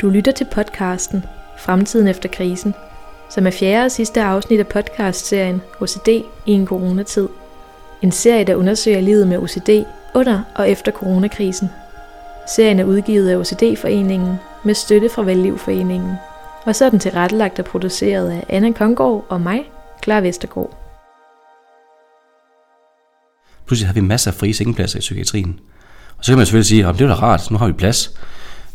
Du lytter til podcasten Fremtiden efter krisen, som er fjerde og sidste afsnit af podcastserien OCD i en coronatid. En serie, der undersøger livet med OCD under og efter coronakrisen. Serien er udgivet af OCD-foreningen med støtte fra Vellivforeningen. Og så er den tilrettelagt og produceret af Anna Kongård og mig, Clara Vestergaard. Pludselig har vi masser af frie sengepladser i psykiatrien. Og så kan man selvfølgelig sige, at det er da rart, nu har vi plads.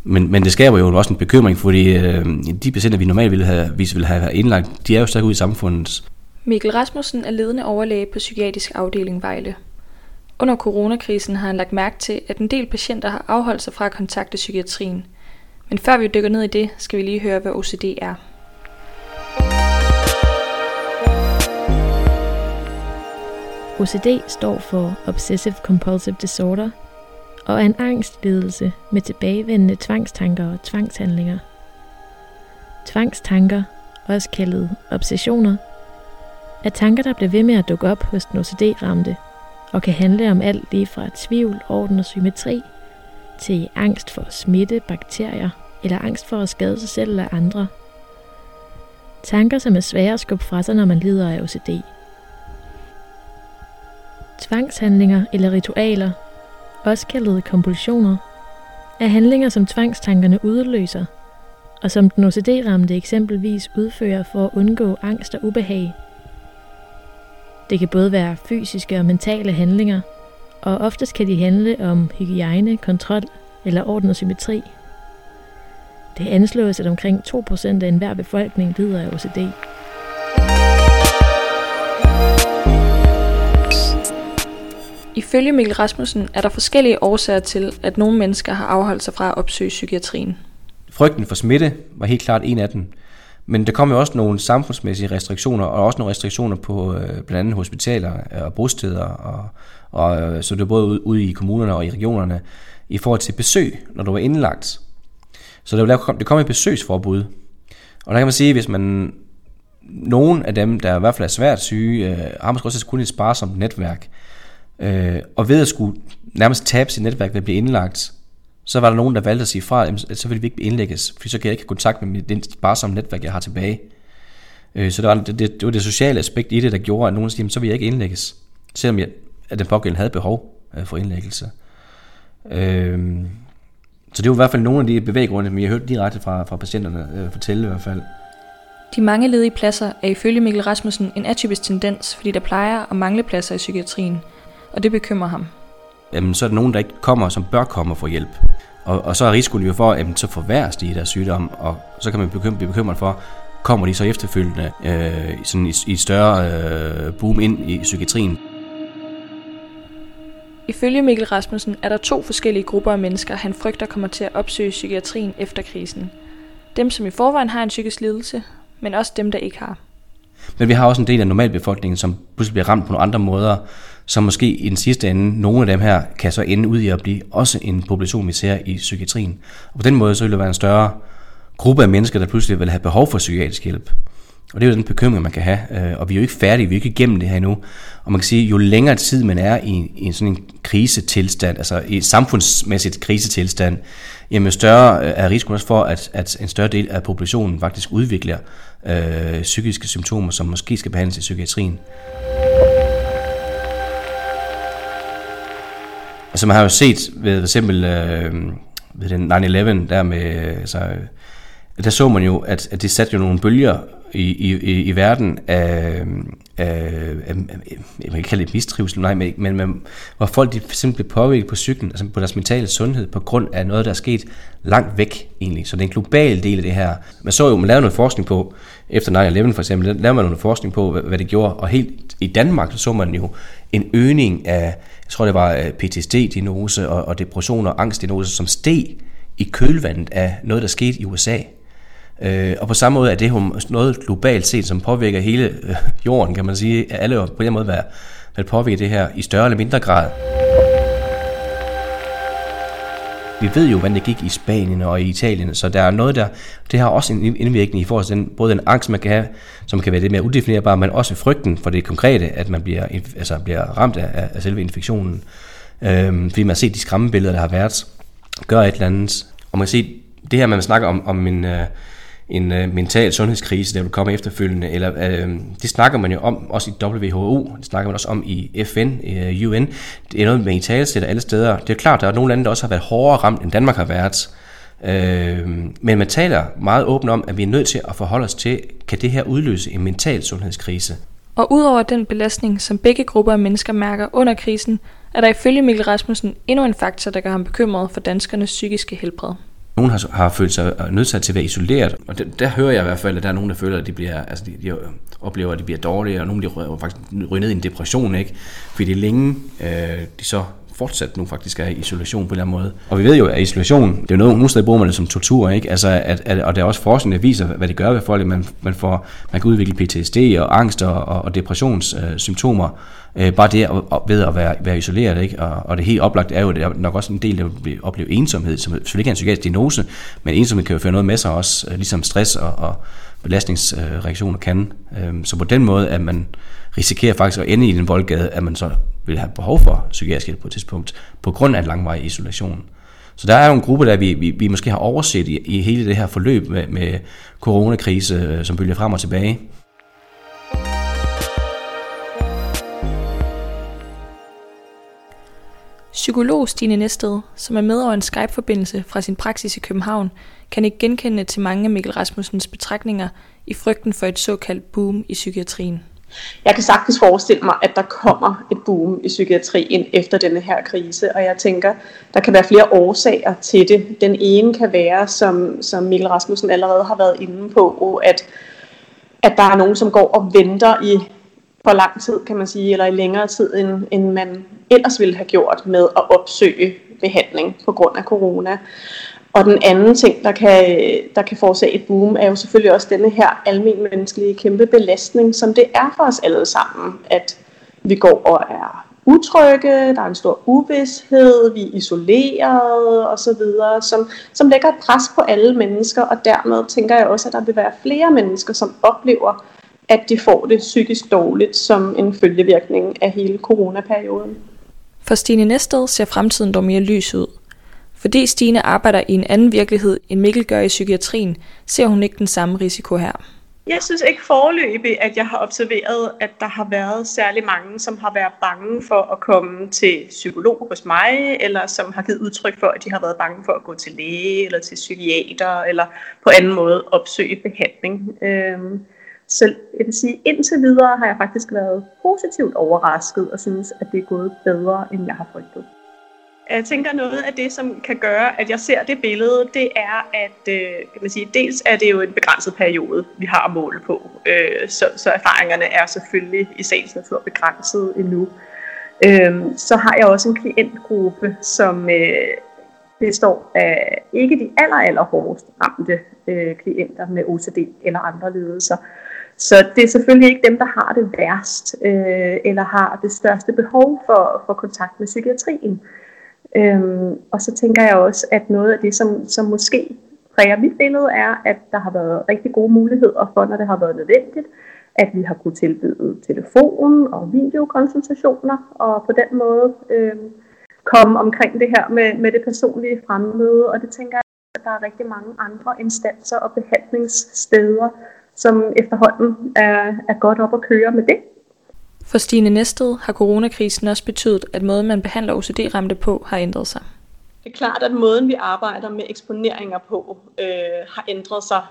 Men, men det skaber jo også en bekymring, fordi øh, de patienter, vi normalt ville have, vi ville have indlagt, de er jo stadig ude i samfundet. Mikkel Rasmussen er ledende overlæge på Psykiatrisk Afdeling Vejle. Under coronakrisen har han lagt mærke til, at en del patienter har afholdt sig fra at kontakte psykiatrien. Men før vi dykker ned i det, skal vi lige høre, hvad OCD er. OCD står for Obsessive Compulsive Disorder – og en angstlidelse med tilbagevendende tvangstanker og tvangshandlinger. Tvangstanker, også kaldet obsessioner, er tanker, der bliver ved med at dukke op hos den OCD-ramte, og kan handle om alt lige fra tvivl, orden og symmetri, til angst for smitte, bakterier, eller angst for at skade sig selv eller andre. Tanker, som er svære at skubbe fra sig, når man lider af OCD. Tvangshandlinger eller ritualer også kaldet kompulsioner, er handlinger, som tvangstankerne udløser, og som den OCD-ramte eksempelvis udfører for at undgå angst og ubehag. Det kan både være fysiske og mentale handlinger, og oftest kan de handle om hygiejne, kontrol eller orden og symmetri. Det anslås, at omkring 2% af enhver befolkning lider af OCD. Ifølge Mikkel Rasmussen er der forskellige årsager til, at nogle mennesker har afholdt sig fra at opsøge psykiatrien. Frygten for smitte var helt klart en af dem. Men der kom jo også nogle samfundsmæssige restriktioner, og også nogle restriktioner på øh, blandt andet hospitaler øh, og bosteder, og, og, øh, så det var både ude i kommunerne og i regionerne, i forhold til besøg, når du var indlagt. Så der, kom, det kom et besøgsforbud. Og der kan man sige, hvis man nogen af dem, der i hvert fald er svært syge, øh, har måske også kun et sparsomt netværk, Øh, og ved at skulle nærmest tabe sit netværk ved at blive indlagt, så var der nogen, der valgte at sige fra, at så vil vi ikke indlægges, for så kan jeg ikke have kontakt med mit barsomme netværk, jeg har tilbage. Øh, så det var det, det, det var det sociale aspekt i det, der gjorde, at nogen sagde, så vil jeg ikke indlægges, selvom jeg, at den pågældende havde behov øh, for indlæggelse. Øh, så det var i hvert fald nogle af de bevæggrunde, men jeg hørte direkte fra, fra patienterne øh, fortælle i hvert fald. De mange ledige pladser er ifølge Mikkel Rasmussen en atypisk tendens, fordi der plejer at mangle pladser i psykiatrien – og det bekymrer ham. Jamen, så er der nogen, der ikke kommer, som bør komme og få hjælp. Og, og så er risikoen jo for, at så forværres de deres sygdom, og så kan man bekymre, blive bekymret for, kommer de så efterfølgende øh, sådan i, i et større øh, boom ind i psykiatrien. Ifølge Mikkel Rasmussen er der to forskellige grupper af mennesker, han frygter kommer til at opsøge psykiatrien efter krisen. Dem, som i forvejen har en psykisk lidelse, men også dem, der ikke har. Men vi har også en del af normalbefolkningen, som pludselig bliver ramt på nogle andre måder, så måske i den sidste ende, nogle af dem her kan så ende ud i at blive også en population, vi ser i psykiatrien. Og på den måde så vil det være en større gruppe af mennesker, der pludselig vil have behov for psykiatrisk hjælp. Og det er jo den bekymring, man kan have. Øh, og vi er jo ikke færdige, vi er ikke igennem det her endnu. Og man kan sige, jo længere tid man er i, i sådan en krisetilstand, altså i et samfundsmæssigt krisetilstand, jamen jo større øh, er risikoen også for, at, at en større del af populationen faktisk udvikler øh, psykiske symptomer, som måske skal behandles i psykiatrien. Altså man har jo set ved for eksempel øh, ved den 9-11 der med, altså, der så man jo, at, at det satte jo nogle bølger i, i, i verden af, af, af, jeg kan ikke kalde det mistrivsel, nej, men, men, men hvor folk de simpelthen blev påvirket på cyklen, altså på deres mentale sundhed, på grund af noget, der er sket langt væk egentlig. Så det er en global del af det her. Man så jo, man lavede noget forskning på, efter 9-11 for eksempel, lavede man noget forskning på, hvad, hvad det gjorde, og helt i Danmark så, så man jo en øgning af, jeg tror det var øh, PTSD-diagnose og, og depression og angstdiagnose, som steg i kølvandet af noget, der skete i USA. Øh, og på samme måde er det noget globalt set, som påvirker hele øh, jorden, kan man sige. Alle på en måde være, være påvirket det her i større eller mindre grad. Vi ved jo, hvordan det gik i Spanien og i Italien, så der er noget der, det har også en indvirkning i forhold til den, både den angst, man kan have, som kan være lidt mere udefinerbar, men også frygten for det konkrete, at man bliver, altså bliver ramt af, af selve infektionen. Øhm, fordi man har set de skræmmebilleder, der har været, gør et eller andet. Og man kan se, Det her, man snakker om, om en, øh, en øh, mental sundhedskrise, der vil komme efterfølgende, eller øh, det snakker man jo om også i WHO, det snakker man også om i FN, øh, UN. Det er noget man i talesætter alle steder. Det er klart, der er nogle lande, der også har været hårdere ramt, end Danmark har været. Øh, men man taler meget åbent om, at vi er nødt til at forholde os til, kan det her udløse en mental sundhedskrise? Og udover den belastning, som begge grupper af mennesker mærker under krisen, er der ifølge Mikkel Rasmussen endnu en faktor, der gør ham bekymret for danskernes psykiske helbred. Nogle har, har følt sig øh, nødsat til at være isoleret, og det, der hører jeg i hvert fald, at der er nogen, der føler, at de, bliver, altså de, de oplever, at de bliver dårlige, og nogle de ryger faktisk ryger ned i en depression, ikke? fordi det er længe, øh, de så fortsat nu faktisk er i isolation på en eller anden måde. Og vi ved jo, at isolation, det er jo noget, nogle steder bruger man det som tortur, ikke? Altså, at, at, og der er også forskning, der viser, hvad det gør ved folk. Man, man, får, man kan udvikle PTSD og angst og, og depressionssymptomer, øh, bare det at, ved at være, være isoleret. Ikke? Og, og det helt oplagt er jo det er nok også en del, der vil opleve ensomhed, som selvfølgelig ikke er en psykiatrisk diagnose, men ensomhed kan jo føre noget med sig også, øh, ligesom stress og, og belastningsreaktioner kan. Øh, så på den måde, at man risikerer faktisk at ende i den voldgade, at man så vil have behov for psykiatrisk hjælp på et tidspunkt, på grund af langvarig isolation. Så der er jo en gruppe, der vi, vi, vi måske har overset i, i hele det her forløb med, med coronakrise, øh, som bølger frem og tilbage. Psykolog Stine Næsted, som er med over en Skype-forbindelse fra sin praksis i København, kan ikke genkende til mange af Mikkel Rasmussens betragtninger i frygten for et såkaldt boom i psykiatrien. Jeg kan sagtens forestille mig, at der kommer et boom i psykiatrien efter denne her krise, og jeg tænker, der kan være flere årsager til det. Den ene kan være, som, som Mikkel Rasmussen allerede har været inde på, at, at der er nogen, som går og venter i for lang tid, kan man sige, eller i længere tid, end, end man ellers ville have gjort med at opsøge behandling på grund af corona. Og den anden ting, der kan, der kan forårsage et boom, er jo selvfølgelig også denne her almen menneskelige kæmpe belastning, som det er for os alle sammen, at vi går og er utrygge, der er en stor uvidshed, vi er isoleret osv., som, som lægger et pres på alle mennesker, og dermed tænker jeg også, at der vil være flere mennesker, som oplever, at de får det psykisk dårligt som en følgevirkning af hele coronaperioden. For Stine Næsted ser fremtiden dog mere lys ud. Fordi Stine arbejder i en anden virkelighed, end Mikkel gør i psykiatrien, ser hun ikke den samme risiko her. Jeg synes ikke forløbig, at jeg har observeret, at der har været særlig mange, som har været bange for at komme til psykolog hos mig, eller som har givet udtryk for, at de har været bange for at gå til læge, eller til psykiater, eller på anden måde opsøge behandling. Øhm, så jeg vil sige, indtil videre har jeg faktisk været positivt overrasket, og synes, at det er gået bedre, end jeg har frygtet. Jeg tænker noget af det, som kan gøre, at jeg ser det billede, det er, at øh, kan man sige, dels er det jo en begrænset periode, vi har at måle på. Øh, så, så erfaringerne er selvfølgelig i sagens natur begrænset endnu. Øh, så har jeg også en klientgruppe, som øh, består af ikke de aller, aller hårdest ramte øh, klienter med OCD eller andre lidelser. Så det er selvfølgelig ikke dem, der har det værst, øh, eller har det største behov for, for kontakt med psykiatrien. Øhm, og så tænker jeg også, at noget af det, som, som måske præger mit billede, er, at der har været rigtig gode muligheder for, når det har været nødvendigt, at vi har kunnet tilbyde telefon og videokonsultationer, og på den måde øhm, komme omkring det her med, med det personlige fremmøde. Og det tænker jeg, at der er rigtig mange andre instanser og behandlingssteder, som efterhånden er, er godt op at køre med det. For Stine Næsted har coronakrisen også betydet, at måden man behandler OCD-ramte på har ændret sig. Det er klart, at måden vi arbejder med eksponeringer på øh, har ændret sig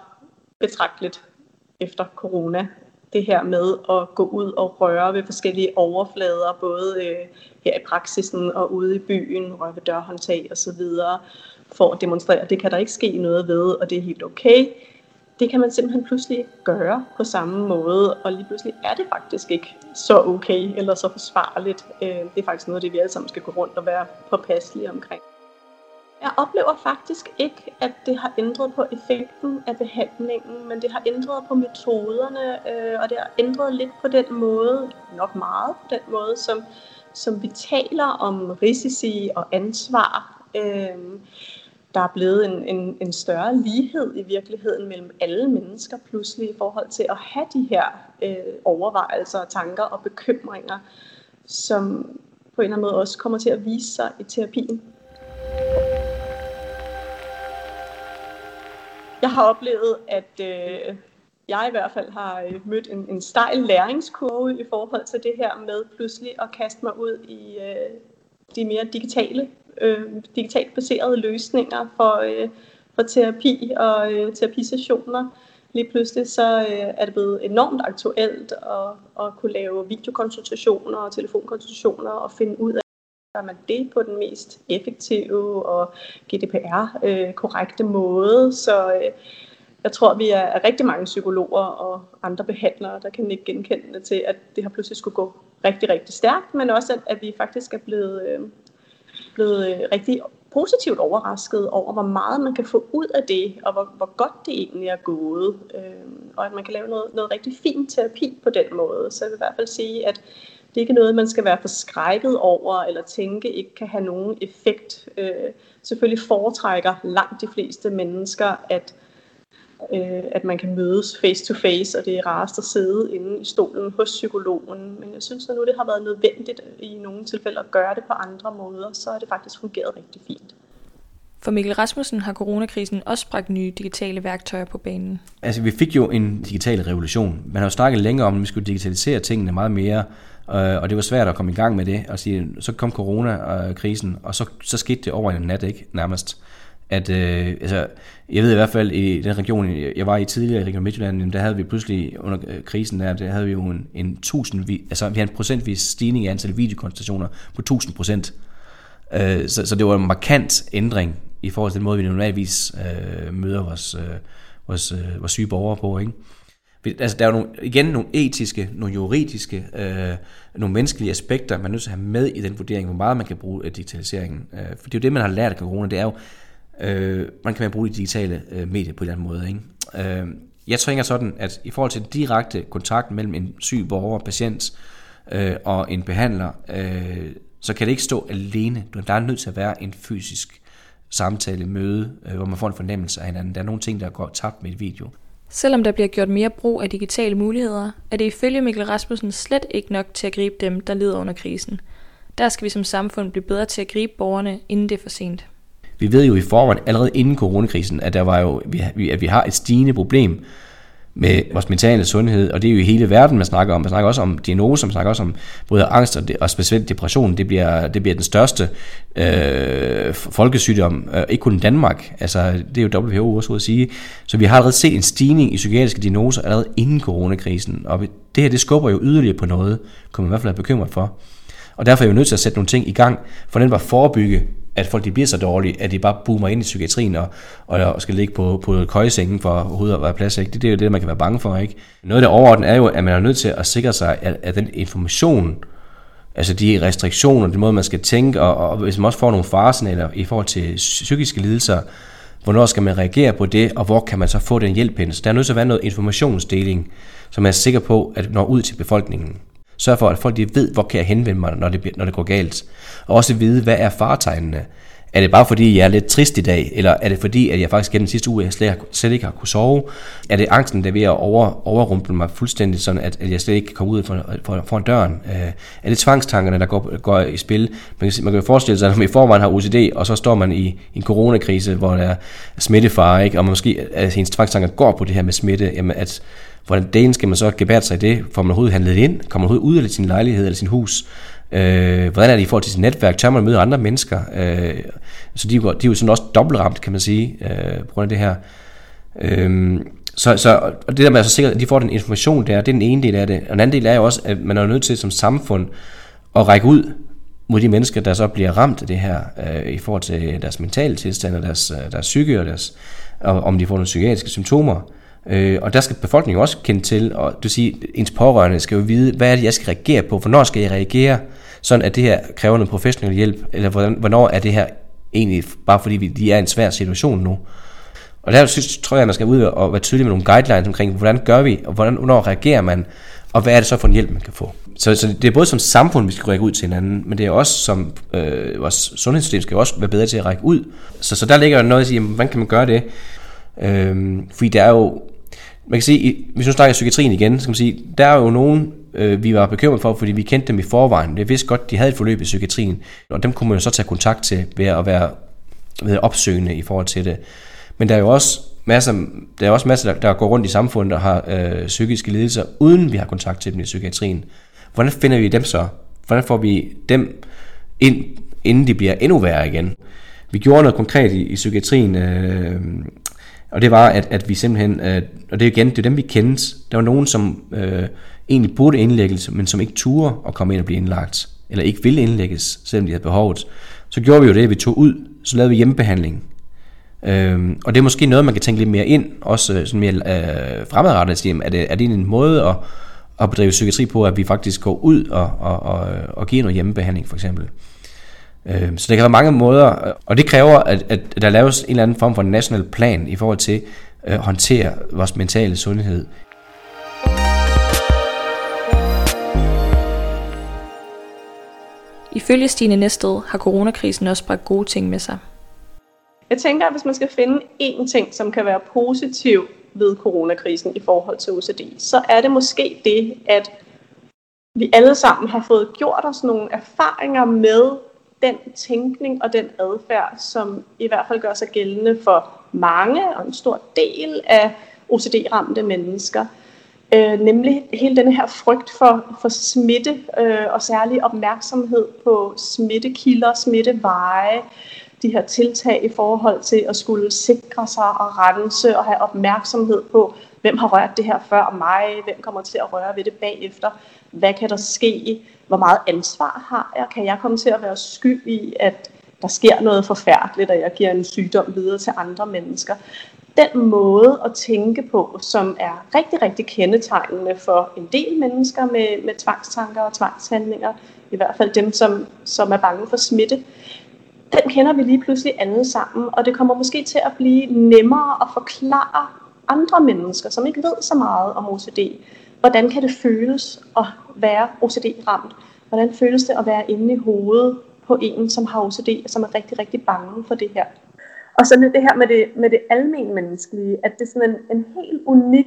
betragteligt efter corona. Det her med at gå ud og røre ved forskellige overflader, både øh, her i praksisen og ude i byen, røre ved dørhåndtag osv., for at demonstrere, at det kan der ikke ske noget ved, og det er helt okay det kan man simpelthen pludselig gøre på samme måde, og lige pludselig er det faktisk ikke så okay eller så forsvarligt. Øh, det er faktisk noget af det, vi alle sammen skal gå rundt og være påpasselige omkring. Jeg oplever faktisk ikke, at det har ændret på effekten af behandlingen, men det har ændret på metoderne, øh, og det har ændret lidt på den måde, nok meget på den måde, som, som vi taler om risici og ansvar. Øh, der er blevet en, en, en større lighed i virkeligheden mellem alle mennesker pludselig i forhold til at have de her øh, overvejelser, tanker og bekymringer, som på en eller anden måde også kommer til at vise sig i terapien. jeg har oplevet, at øh, jeg i hvert fald har øh, mødt en, en stejl læringskurve i forhold til det her med pludselig at kaste mig ud i øh, de mere digitale, øh, digitalt baserede løsninger for, øh, for terapi og øh, terapisessioner. Lige pludselig så øh, er det blevet enormt aktuelt at, at kunne lave videokonsultationer og telefonkonsultationer og finde ud af, gør man det på den mest effektive og GDPR-korrekte øh, måde. Så øh, jeg tror, vi er, rigtig mange psykologer og andre behandlere, der kan ikke genkende til, at det har pludselig skulle gå rigtig, rigtig stærkt, men også, at, at vi faktisk er blevet, øh, blevet øh, rigtig positivt overrasket over, hvor meget man kan få ud af det, og hvor, hvor godt det egentlig er gået, øh, og at man kan lave noget, noget rigtig fin terapi på den måde. Så jeg vil i hvert fald sige, at det er ikke noget, man skal være forskrækket over, eller tænke ikke kan have nogen effekt. Øh, selvfølgelig foretrækker langt de fleste mennesker, at øh, at man kan mødes face to face, og det er rarest at sidde inde i stolen hos psykologen. Men jeg synes, at nu det har været nødvendigt i nogle tilfælde at gøre det på andre måder, så har det faktisk fungeret rigtig fint. For Mikkel Rasmussen har coronakrisen også bragt nye digitale værktøjer på banen. Altså, vi fik jo en digital revolution. Man har jo snakket længere om, at vi skulle digitalisere tingene meget mere, øh, og det var svært at komme i gang med det. Og sige, så kom coronakrisen, og så, så skete det over en nat, ikke? Nærmest at øh, altså, jeg ved i hvert fald i den region, jeg var i tidligere i Region Midtjylland, der havde vi pludselig under øh, krisen der, der havde vi jo en, en tusind, altså vi havde en procentvis stigning i antal videokonsultationer på 1000 procent. Øh, så, så det var en markant ændring i forhold til den måde, vi normalvis øh, møder vores, øh, vores, øh, vores syge borgere på. Ikke? Altså, der er jo nogle, igen nogle etiske, nogle juridiske, øh, nogle menneskelige aspekter, man er nødt til at have med i den vurdering, hvor meget man kan bruge digitaliseringen. Øh, for det er jo det, man har lært af corona, det er jo, øh, man kan bruge de digitale øh, medier på en eller anden måde. Ikke? Øh, jeg tænker sådan, at i forhold til direkte kontakt mellem en syg borger, patient øh, og en behandler, øh, så kan det ikke stå alene. Der er nødt til at være en fysisk samtale, møde, øh, hvor man får en fornemmelse af hinanden. Der er nogle ting, der går tabt med et video. Selvom der bliver gjort mere brug af digitale muligheder, er det ifølge Mikkel Rasmussen slet ikke nok til at gribe dem, der lider under krisen. Der skal vi som samfund blive bedre til at gribe borgerne, inden det er for sent. Vi ved jo i forvejen allerede inden coronakrisen, at, der var jo, at vi har et stigende problem med vores mentale sundhed, og det er jo i hele verden, man snakker om. Man snakker også om diagnoser, man snakker også om både angst og, og specielt depression. Det bliver, det bliver den største øh, folkesygdom, øh, ikke kun i Danmark. Altså, det er jo WHO også at sige. Så vi har allerede set en stigning i psykiatriske diagnoser allerede inden coronakrisen, og det her, det skubber jo yderligere på noget, kunne man i hvert fald være bekymret for. Og derfor er vi nødt til at sætte nogle ting i gang, for den var forebygge at folk de bliver så dårlige, at de bare boomer ind i psykiatrien og, og skal ligge på, på køjesengen for overhovedet at være plads. Ikke? Det, det er jo det, man kan være bange for. Ikke? Noget af det overordnede er jo, at man er nødt til at sikre sig, at, at den information, altså de restriktioner, den måde, man skal tænke, og, og hvis man også får nogle faresignaler i forhold til psykiske lidelser, hvornår skal man reagere på det, og hvor kan man så få den hjælp hen. Så der er nødt til at være noget informationsdeling, som man er sikker på, at når ud til befolkningen. Sørg for, at folk de ved, hvor kan jeg henvende mig, når det, når det går galt. Og også vide, hvad er faretegnene. Er det bare fordi, jeg er lidt trist i dag, eller er det fordi, at jeg faktisk gennem sidste uge slet, slet ikke har kunne sove? Er det angsten, der er ved at over, overrumple mig fuldstændig, sådan at, at jeg slet ikke kan komme ud for, for, for døren? Uh, er det tvangstankerne, der går, går i spil? Man kan, man kan jo forestille sig, at man i forvejen har OCD, og så står man i, en coronakrise, hvor der er smittefare, ikke? og man måske, at hendes tvangstanker går på det her med smitte, jamen at Hvordan delen skal man så gebære sig i det? Får man overhovedet handlet ind? Kommer man overhovedet ud af sin lejlighed eller sin hus? Øh, hvordan er det i forhold til sit netværk? Tør man møde andre mennesker? Øh, så de, de er jo sådan også dobbeltramt, kan man sige, øh, på grund af det her. Øh, så, så og det der med at så sikkert, at de får den information der, det er den ene del af det. Og den anden del er jo også, at man er nødt til som samfund at række ud mod de mennesker, der så bliver ramt af det her, øh, i forhold til deres mentale tilstand og deres, øh, deres psyke og, deres, og om de får nogle psykiatriske symptomer. Øh, og der skal befolkningen også kende til, og du siger, ens pårørende skal jo vide, hvad er det, jeg skal reagere på, hvornår skal jeg reagere, sådan at det her kræver noget professionel hjælp, eller hvordan, hvornår er det her egentlig bare fordi vi, de er i en svær situation nu. Og der synes, tror jeg, at man skal ud og være tydelig med nogle guidelines omkring, hvordan gør vi, og hvordan, hvornår reagerer man, og hvad er det så for en hjælp, man kan få. Så, så det er både som samfund, vi skal række ud til hinanden, men det er også som øh, vores sundhedssystem skal også være bedre til at række ud. Så, så der ligger jo noget at sige, hvordan kan man gøre det? Øhm, fordi der er jo man kan sige, hvis nu snakker psykiatrien igen, så kan man sige, der er jo nogen, øh, vi var bekymret for, fordi vi kendte dem i forvejen. Det vidste godt, de havde et forløb i psykiatrien, og dem kunne man jo så tage kontakt til ved at være ved opsøgende i forhold til det. Men der er jo også masser, der er også masser, der, der går rundt i samfundet og har øh, psykiske lidelser, uden vi har kontakt til dem i psykiatrien. Hvordan finder vi dem så? Hvordan får vi dem ind, inden de bliver endnu værre igen? Vi gjorde noget konkret i, i psykiatrien, øh, og det var, at, at vi simpelthen, øh, og det er igen, det er dem vi kendte, der var nogen, som øh, egentlig burde indlægges, men som ikke turde at komme ind og blive indlagt, eller ikke ville indlægges, selvom de havde behovet. Så gjorde vi jo det, at vi tog ud, så lavede vi hjemmebehandling. Øhm, og det er måske noget, man kan tænke lidt mere ind, også øh, sådan mere øh, fremadrettet, sige, er det, er det en måde at, at bedrive psykiatri på, at vi faktisk går ud og, og, og, og giver noget hjemmebehandling for eksempel. Øhm, så det kan være mange måder, og det kræver, at, at der laves en eller anden form for national plan i forhold til at håndtere vores mentale sundhed. Ifølge Stine Næsted har coronakrisen også bragt gode ting med sig. Jeg tænker, at hvis man skal finde én ting, som kan være positiv ved coronakrisen i forhold til OCD, så er det måske det, at vi alle sammen har fået gjort os nogle erfaringer med den tænkning og den adfærd, som i hvert fald gør sig gældende for mange og en stor del af OCD-ramte mennesker. Øh, nemlig hele den her frygt for, for smitte øh, og særlig opmærksomhed på smittekilder, smitteveje, de her tiltag i forhold til at skulle sikre sig og rense og have opmærksomhed på, hvem har rørt det her før mig, hvem kommer til at røre ved det bagefter, hvad kan der ske, hvor meget ansvar har jeg, kan jeg komme til at være skyld i, at der sker noget forfærdeligt, og jeg giver en sygdom videre til andre mennesker. Den måde at tænke på, som er rigtig, rigtig kendetegnende for en del mennesker med, med tvangstanker og tvangshandlinger, i hvert fald dem, som, som er bange for smitte, den kender vi lige pludselig alle sammen, og det kommer måske til at blive nemmere at forklare andre mennesker, som ikke ved så meget om OCD, hvordan kan det føles at være OCD-ramt? Hvordan føles det at være inde i hovedet på en, som har OCD, og som er rigtig, rigtig bange for det her? Og så det her med det, med det almen menneskelige, at det er sådan en, en helt unik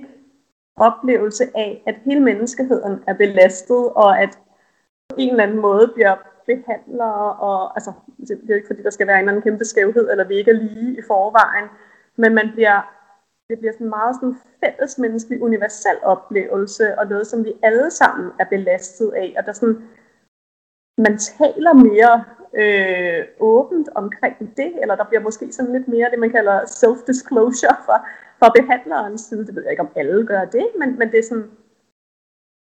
oplevelse af, at hele menneskeheden er belastet, og at på en eller anden måde bliver behandlere, og altså, det er jo ikke fordi, der skal være en eller anden kæmpe skævhed, eller vi ikke er lige i forvejen, men man bliver, det bliver sådan meget sådan fælles menneskelig universel oplevelse, og noget, som vi alle sammen er belastet af, og der sådan, man taler mere øh, åbent omkring det, eller der bliver måske sådan lidt mere det, man kalder self-disclosure for, for behandlerens side. Det ved jeg ikke, om alle gør det, men, men det er sådan,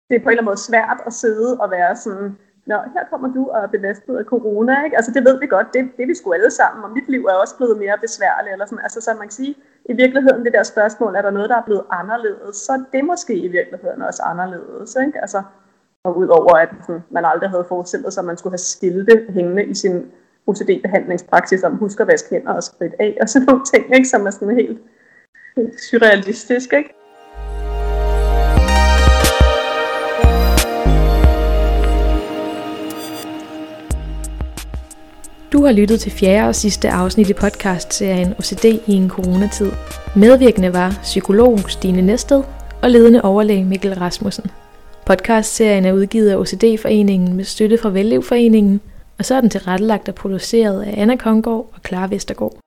det er på en eller anden måde svært at sidde og være sådan, Nå, her kommer du og er belastet af corona, ikke? Altså det ved vi godt, det, det er vi sgu alle sammen, og mit liv er også blevet mere besværligt, eller sådan. Altså så man kan sige, i virkeligheden det der spørgsmål, er der noget, der er blevet anderledes, så det måske i virkeligheden også anderledes, ikke? Altså, og udover at sådan, man aldrig havde forestillet sig, at man skulle have skilte hængende i sin OCD-behandlingspraksis om husk at vaske hænder og skridt af, og sådan nogle ting, ikke? som er sådan helt, helt surrealistisk, ikke? Du har lyttet til fjerde og sidste afsnit i podcastserien OCD i en coronatid. Medvirkende var psykolog Stine Næsted og ledende overlæge Mikkel Rasmussen. Podcastserien er udgivet af OCD-foreningen med støtte fra Vellevforeningen, og så er den tilrettelagt og produceret af Anna Kongård og Clara Vestergaard.